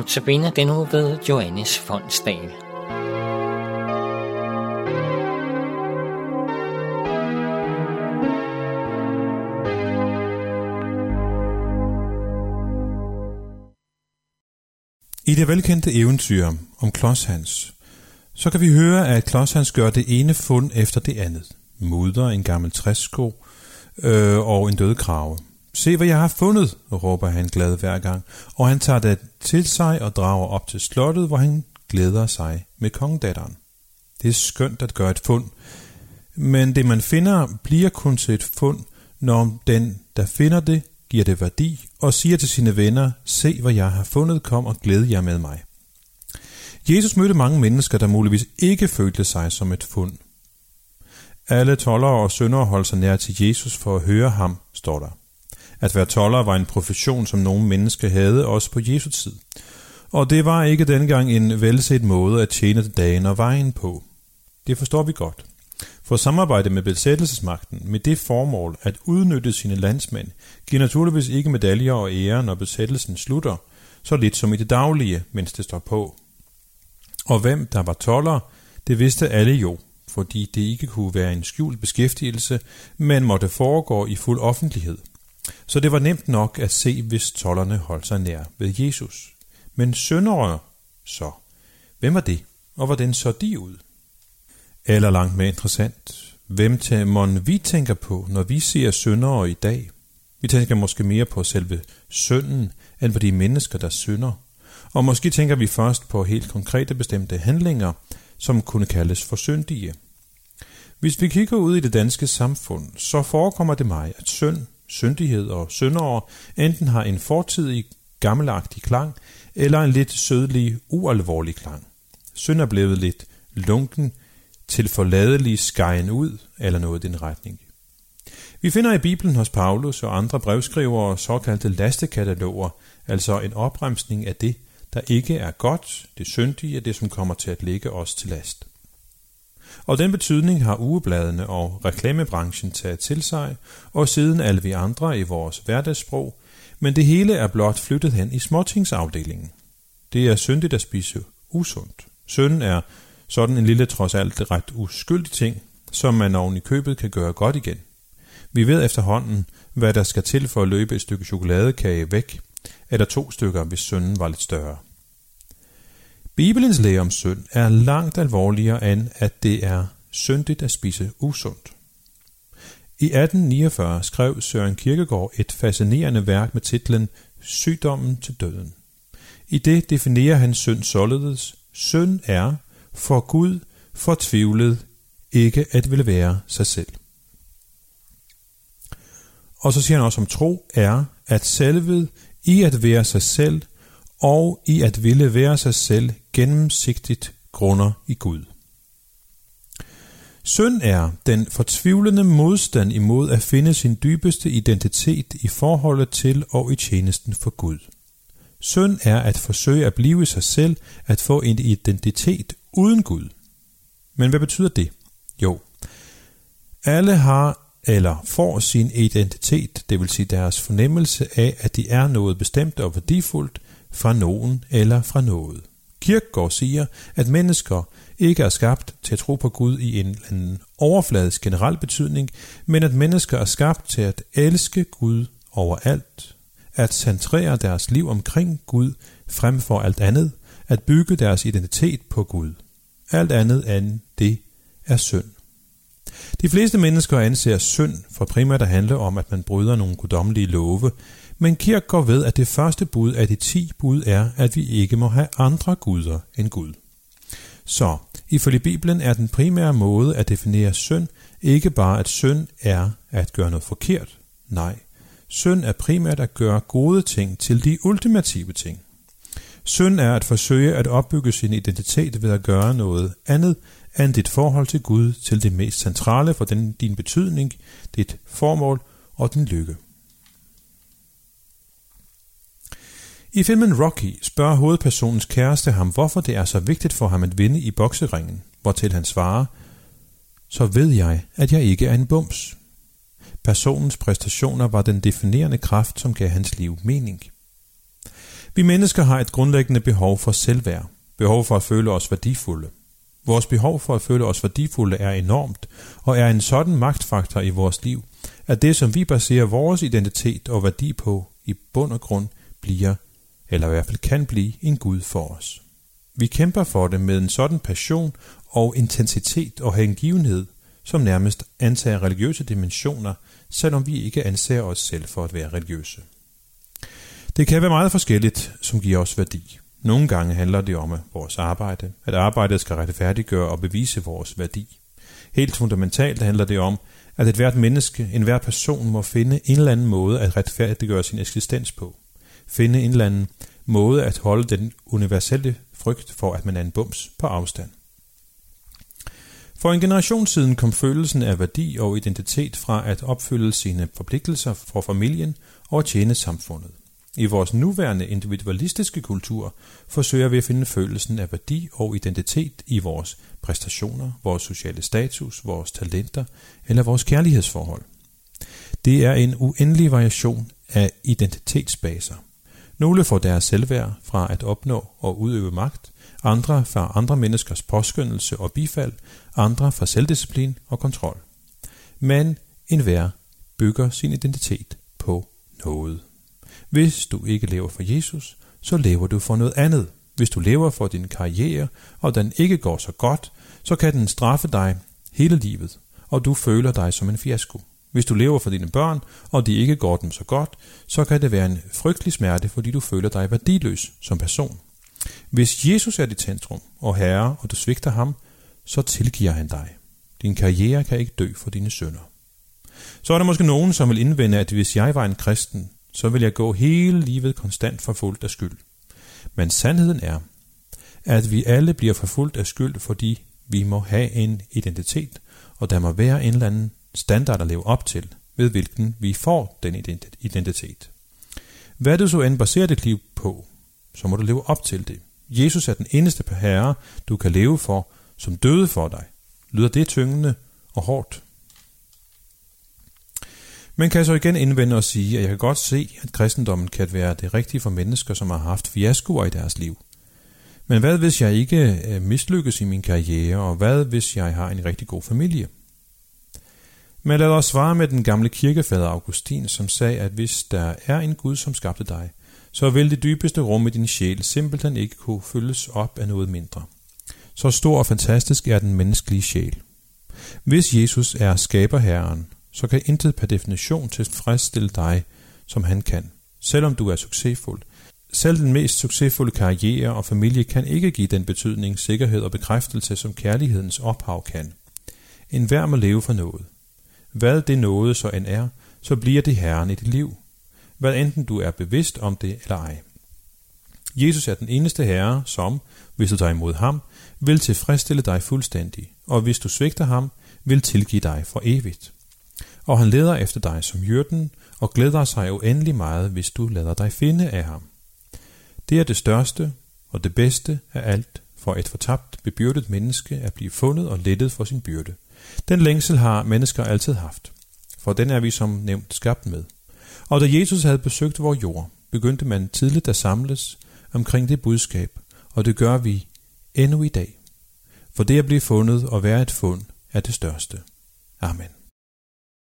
Notabene den nu ved Johannes Fondsdal. I det velkendte eventyr om Klods Hans, så kan vi høre, at Klods Hans gør det ene fund efter det andet. Mudder, en gammel træsko øh, og en død krave. Se, hvad jeg har fundet, råber han glad hver gang, og han tager det til sig og drager op til slottet, hvor han glæder sig med kongedatteren. Det er skønt at gøre et fund, men det man finder bliver kun til et fund, når den, der finder det, giver det værdi og siger til sine venner, se hvad jeg har fundet, kom og glæd jer med mig. Jesus mødte mange mennesker, der muligvis ikke følte sig som et fund. Alle tollere og syndere holdt sig nær til Jesus for at høre ham, står der. At være toller var en profession, som nogle mennesker havde også på Jesu tid. Og det var ikke dengang en velset måde at tjene dagen og vejen på. Det forstår vi godt. For samarbejde med besættelsesmagten med det formål at udnytte sine landsmænd giver naturligvis ikke medaljer og ære, når besættelsen slutter, så lidt som i det daglige, mens det står på. Og hvem der var toller, det vidste alle jo, fordi det ikke kunne være en skjult beskæftigelse, men måtte foregå i fuld offentlighed. Så det var nemt nok at se, hvis tollerne holdt sig nær ved Jesus. Men søndere så, hvem var det, og hvordan så de ud? Eller langt mere interessant, hvem mon vi tænker på, når vi ser syndere i dag? Vi tænker måske mere på selve synden, end på de mennesker, der synder. Og måske tænker vi først på helt konkrete bestemte handlinger, som kunne kaldes for syndige. Hvis vi kigger ud i det danske samfund, så forekommer det mig, at synd, syndighed og syndere enten har en fortidig gammelagtig klang, eller en lidt sødlig, ualvorlig klang. Synd er blevet lidt lunken, til forladelig skejen ud, eller noget i den retning. Vi finder i Bibelen hos Paulus og andre brevskrivere såkaldte lastekataloger, altså en opremsning af det, der ikke er godt, det syndige og det, som kommer til at ligge os til last. Og den betydning har ugebladene og reklamebranchen taget til sig, og siden alle vi andre i vores hverdagssprog, men det hele er blot flyttet hen i småtingsafdelingen. Det er syndigt at spise usundt. Synden er sådan en lille trods alt ret uskyldig ting, som man oven i købet kan gøre godt igen. Vi ved efterhånden, hvad der skal til for at løbe et stykke chokoladekage væk, eller to stykker, hvis synden var lidt større. Bibelens lære om synd er langt alvorligere end, at det er syndigt at spise usundt. I 1849 skrev Søren Kierkegaard et fascinerende værk med titlen Sygdommen til døden. I det definerer han synd således. Synd er, for Gud fortvivlet ikke at ville være sig selv. Og så siger han også om tro er, at selvet i at være sig selv og i at ville være sig selv gennemsigtigt grunder i Gud. Synd er den fortvivlende modstand imod at finde sin dybeste identitet i forholdet til og i tjenesten for Gud. Synd er at forsøge at blive sig selv, at få en identitet uden Gud. Men hvad betyder det? Jo, alle har eller får sin identitet, det vil sige deres fornemmelse af, at de er noget bestemt og værdifuldt fra nogen eller fra noget. Kirkegaard siger, at mennesker ikke er skabt til at tro på Gud i en eller anden overfladisk generel betydning, men at mennesker er skabt til at elske Gud overalt, at centrere deres liv omkring Gud frem for alt andet, at bygge deres identitet på Gud. Alt andet end det er synd. De fleste mennesker anser synd for primært at handle om, at man bryder nogle guddommelige love, men Kirk går ved, at det første bud af de ti bud er, at vi ikke må have andre guder end Gud. Så, ifølge Bibelen er den primære måde at definere synd ikke bare, at synd er at gøre noget forkert. Nej, synd er primært at gøre gode ting til de ultimative ting. Synd er at forsøge at opbygge sin identitet ved at gøre noget andet end dit forhold til Gud til det mest centrale for den, din betydning, dit formål og din lykke. I filmen Rocky spørger hovedpersonens kæreste ham, hvorfor det er så vigtigt for ham at vinde i bokseringen, hvortil han svarer, så ved jeg, at jeg ikke er en bums. Personens præstationer var den definerende kraft, som gav hans liv mening. Vi mennesker har et grundlæggende behov for selvværd, behov for at føle os værdifulde. Vores behov for at føle os værdifulde er enormt, og er en sådan magtfaktor i vores liv, at det, som vi baserer vores identitet og værdi på, i bund og grund bliver, eller i hvert fald kan blive, en Gud for os. Vi kæmper for det med en sådan passion og intensitet og hengivenhed, som nærmest antager religiøse dimensioner, selvom vi ikke anser os selv for at være religiøse. Det kan være meget forskelligt, som giver os værdi. Nogle gange handler det om vores arbejde, at arbejdet skal retfærdiggøre og bevise vores værdi. Helt fundamentalt handler det om, at et hvert menneske, en hver person må finde en eller anden måde at retfærdiggøre sin eksistens på. Finde en eller anden måde at holde den universelle frygt for, at man er en bums på afstand. For en generation siden kom følelsen af værdi og identitet fra at opfylde sine forpligtelser for familien og tjene samfundet. I vores nuværende individualistiske kultur forsøger vi at finde følelsen af værdi og identitet i vores præstationer, vores sociale status, vores talenter eller vores kærlighedsforhold. Det er en uendelig variation af identitetsbaser. Nogle får deres selvværd fra at opnå og udøve magt, andre fra andre menneskers påskyndelse og bifald, andre fra selvdisciplin og kontrol. Men enhver bygger sin identitet på noget. Hvis du ikke lever for Jesus, så lever du for noget andet. Hvis du lever for din karriere, og den ikke går så godt, så kan den straffe dig hele livet, og du føler dig som en fiasko. Hvis du lever for dine børn, og de ikke går dem så godt, så kan det være en frygtelig smerte, fordi du føler dig værdiløs som person. Hvis Jesus er dit centrum og herre, og du svigter ham, så tilgiver han dig. Din karriere kan ikke dø for dine sønder. Så er der måske nogen, som vil indvende, at hvis jeg var en kristen, så vil jeg gå hele livet konstant forfulgt af skyld. Men sandheden er, at vi alle bliver forfulgt af skyld, fordi vi må have en identitet, og der må være en eller anden standard at leve op til, ved hvilken vi får den identitet. Hvad du så end baserer dit liv på, så må du leve op til det. Jesus er den eneste herre, du kan leve for, som døde for dig. Lyder det tyngende og hårdt? Man kan så igen indvende og sige, at jeg kan godt se, at kristendommen kan være det rigtige for mennesker, som har haft fiaskoer i deres liv. Men hvad hvis jeg ikke øh, mislykkes i min karriere, og hvad hvis jeg har en rigtig god familie? Men lad os svare med den gamle kirkefader Augustin, som sagde, at hvis der er en Gud, som skabte dig, så vil det dybeste rum i din sjæl simpelthen ikke kunne fyldes op af noget mindre. Så stor og fantastisk er den menneskelige sjæl. Hvis Jesus er skaberherren, så kan intet per definition tilfredsstille dig, som han kan, selvom du er succesfuld. Selv den mest succesfulde karriere og familie kan ikke give den betydning, sikkerhed og bekræftelse, som kærlighedens ophav kan. En hver må leve for noget. Hvad det noget så end er, så bliver det herren i dit liv. Hvad enten du er bevidst om det eller ej. Jesus er den eneste herre, som, hvis du tager imod ham, vil tilfredsstille dig fuldstændig, og hvis du svigter ham, vil tilgive dig for evigt og han leder efter dig som jyrden, og glæder sig uendelig meget, hvis du lader dig finde af ham. Det er det største og det bedste af alt for et fortabt, bebyrdet menneske at blive fundet og lettet for sin byrde. Den længsel har mennesker altid haft, for den er vi som nævnt skabt med. Og da Jesus havde besøgt vores jord, begyndte man tidligt at samles omkring det budskab, og det gør vi endnu i dag. For det at blive fundet og være et fund er det største. Amen.